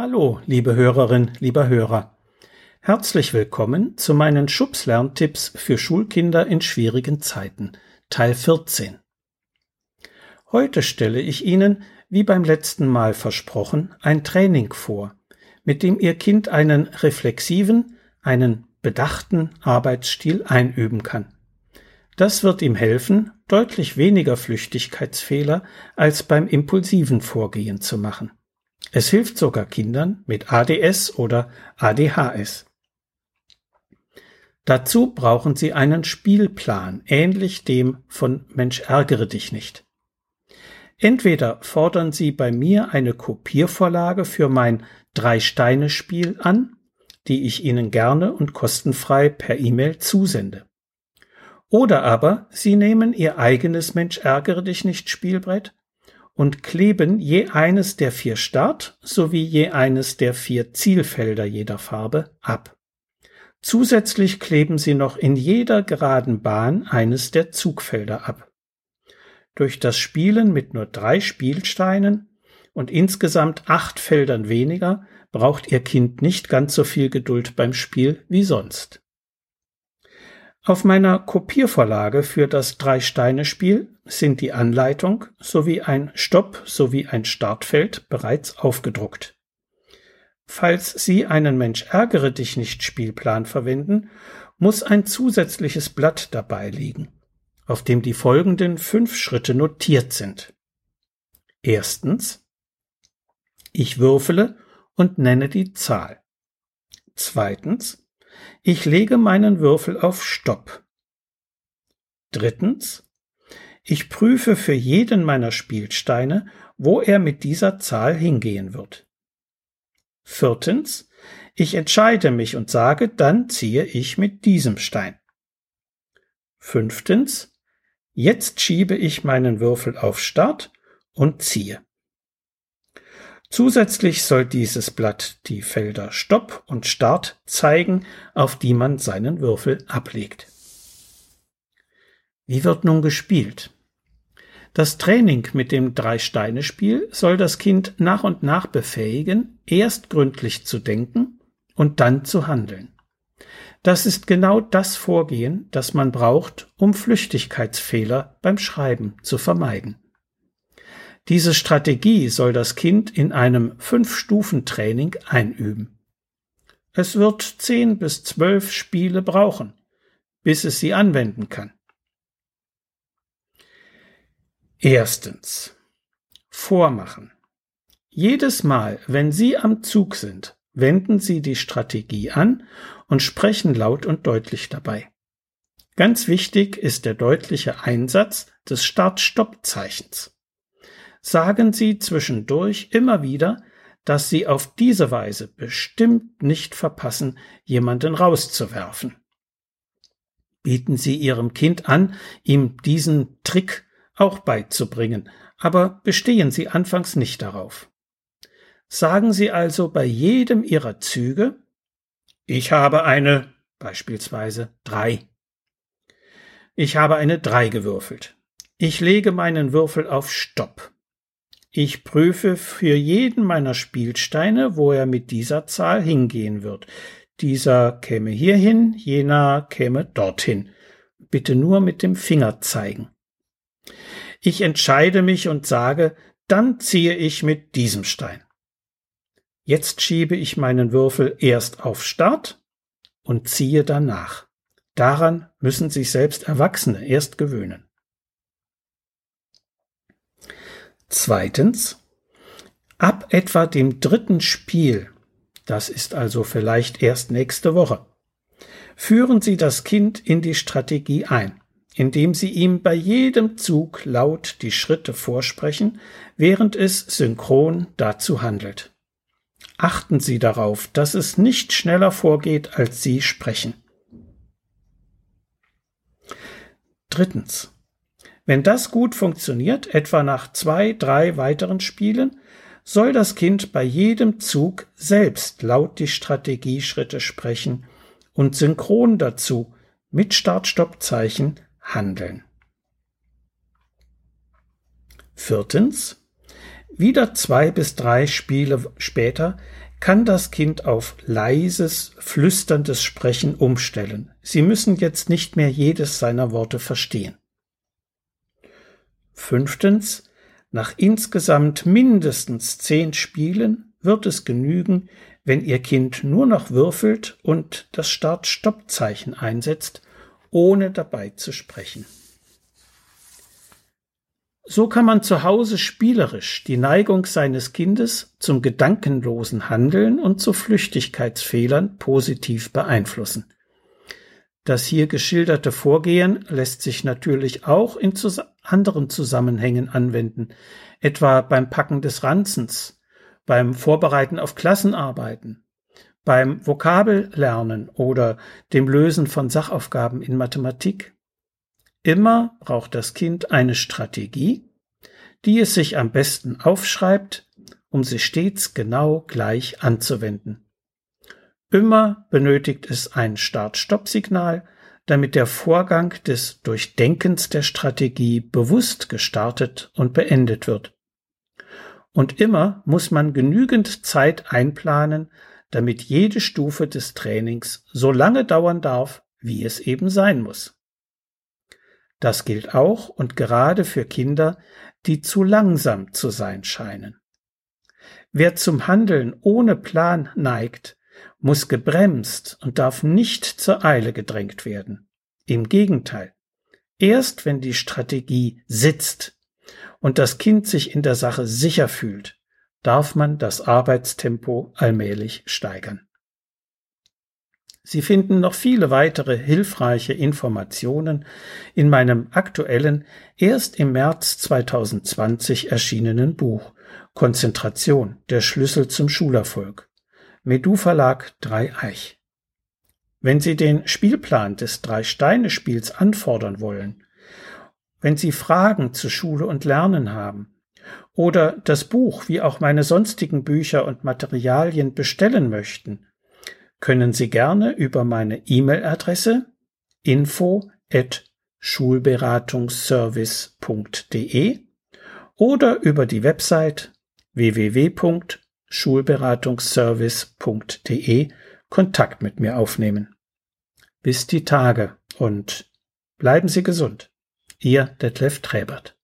Hallo, liebe Hörerin, lieber Hörer. Herzlich willkommen zu meinen Schubs-Lerntipps für Schulkinder in schwierigen Zeiten, Teil 14. Heute stelle ich Ihnen, wie beim letzten Mal versprochen, ein Training vor, mit dem Ihr Kind einen reflexiven, einen bedachten Arbeitsstil einüben kann. Das wird ihm helfen, deutlich weniger Flüchtigkeitsfehler als beim impulsiven Vorgehen zu machen. Es hilft sogar Kindern mit ADS oder ADHS. Dazu brauchen Sie einen Spielplan, ähnlich dem von Mensch ärgere dich nicht. Entweder fordern Sie bei mir eine Kopiervorlage für mein Drei-Steine-Spiel an, die ich Ihnen gerne und kostenfrei per E-Mail zusende. Oder aber Sie nehmen Ihr eigenes Mensch ärgere dich nicht Spielbrett und kleben je eines der vier Start- sowie je eines der vier Zielfelder jeder Farbe ab. Zusätzlich kleben sie noch in jeder geraden Bahn eines der Zugfelder ab. Durch das Spielen mit nur drei Spielsteinen und insgesamt acht Feldern weniger braucht Ihr Kind nicht ganz so viel Geduld beim Spiel wie sonst. Auf meiner Kopiervorlage für das Drei-Steine-Spiel sind die Anleitung sowie ein Stopp sowie ein Startfeld bereits aufgedruckt. Falls Sie einen Mensch ärgere dich nicht Spielplan verwenden, muss ein zusätzliches Blatt dabei liegen, auf dem die folgenden fünf Schritte notiert sind. Erstens. Ich würfele und nenne die Zahl. Zweitens. Ich lege meinen Würfel auf Stopp. Drittens. Ich prüfe für jeden meiner Spielsteine, wo er mit dieser Zahl hingehen wird. Viertens. Ich entscheide mich und sage, dann ziehe ich mit diesem Stein. Fünftens. Jetzt schiebe ich meinen Würfel auf Start und ziehe. Zusätzlich soll dieses Blatt die Felder Stopp und Start zeigen, auf die man seinen Würfel ablegt. Wie wird nun gespielt? Das Training mit dem Drei-Steine-Spiel soll das Kind nach und nach befähigen, erst gründlich zu denken und dann zu handeln. Das ist genau das Vorgehen, das man braucht, um Flüchtigkeitsfehler beim Schreiben zu vermeiden. Diese Strategie soll das Kind in einem Fünf-Stufen-Training einüben. Es wird zehn bis zwölf Spiele brauchen, bis es sie anwenden kann. Erstens. Vormachen. Jedes Mal, wenn Sie am Zug sind, wenden Sie die Strategie an und sprechen laut und deutlich dabei. Ganz wichtig ist der deutliche Einsatz des Start-Stopp-Zeichens sagen sie zwischendurch immer wieder, dass sie auf diese Weise bestimmt nicht verpassen, jemanden rauszuwerfen. Bieten Sie Ihrem Kind an, ihm diesen Trick auch beizubringen, aber bestehen Sie anfangs nicht darauf. Sagen Sie also bei jedem Ihrer Züge, ich habe eine, beispielsweise drei. Ich habe eine drei gewürfelt. Ich lege meinen Würfel auf Stopp. Ich prüfe für jeden meiner Spielsteine, wo er mit dieser Zahl hingehen wird. Dieser käme hierhin, jener käme dorthin. Bitte nur mit dem Finger zeigen. Ich entscheide mich und sage, dann ziehe ich mit diesem Stein. Jetzt schiebe ich meinen Würfel erst auf Start und ziehe danach. Daran müssen sich selbst Erwachsene erst gewöhnen. Zweitens, ab etwa dem dritten Spiel, das ist also vielleicht erst nächste Woche, führen Sie das Kind in die Strategie ein, indem Sie ihm bei jedem Zug laut die Schritte vorsprechen, während es synchron dazu handelt. Achten Sie darauf, dass es nicht schneller vorgeht, als Sie sprechen. Drittens. Wenn das gut funktioniert, etwa nach zwei, drei weiteren Spielen, soll das Kind bei jedem Zug selbst laut die Strategieschritte sprechen und synchron dazu mit Start-Stopp-Zeichen handeln. Viertens. Wieder zwei bis drei Spiele später kann das Kind auf leises, flüsterndes Sprechen umstellen. Sie müssen jetzt nicht mehr jedes seiner Worte verstehen. Fünftens, nach insgesamt mindestens zehn Spielen wird es genügen, wenn Ihr Kind nur noch würfelt und das Start-Stopp-Zeichen einsetzt, ohne dabei zu sprechen. So kann man zu Hause spielerisch die Neigung seines Kindes zum gedankenlosen Handeln und zu Flüchtigkeitsfehlern positiv beeinflussen. Das hier geschilderte Vorgehen lässt sich natürlich auch in zus anderen Zusammenhängen anwenden, etwa beim Packen des Ranzens, beim Vorbereiten auf Klassenarbeiten, beim Vokabellernen oder dem Lösen von Sachaufgaben in Mathematik. Immer braucht das Kind eine Strategie, die es sich am besten aufschreibt, um sie stets genau gleich anzuwenden. Immer benötigt es ein Start-Stopp-Signal, damit der Vorgang des Durchdenkens der Strategie bewusst gestartet und beendet wird. Und immer muss man genügend Zeit einplanen, damit jede Stufe des Trainings so lange dauern darf, wie es eben sein muss. Das gilt auch und gerade für Kinder, die zu langsam zu sein scheinen. Wer zum Handeln ohne Plan neigt, muss gebremst und darf nicht zur Eile gedrängt werden. Im Gegenteil. Erst wenn die Strategie sitzt und das Kind sich in der Sache sicher fühlt, darf man das Arbeitstempo allmählich steigern. Sie finden noch viele weitere hilfreiche Informationen in meinem aktuellen, erst im März 2020 erschienenen Buch Konzentration, der Schlüssel zum Schulerfolg. Medu Verlag Dreieich. Wenn Sie den Spielplan des Drei-Steine-Spiels anfordern wollen, wenn Sie Fragen zu Schule und Lernen haben oder das Buch wie auch meine sonstigen Bücher und Materialien bestellen möchten, können Sie gerne über meine E-Mail-Adresse info at schulberatungsservice.de oder über die Website www.schulberatungsservice.de Kontakt mit mir aufnehmen. Bis die Tage und bleiben Sie gesund. Ihr Detlef Träbert.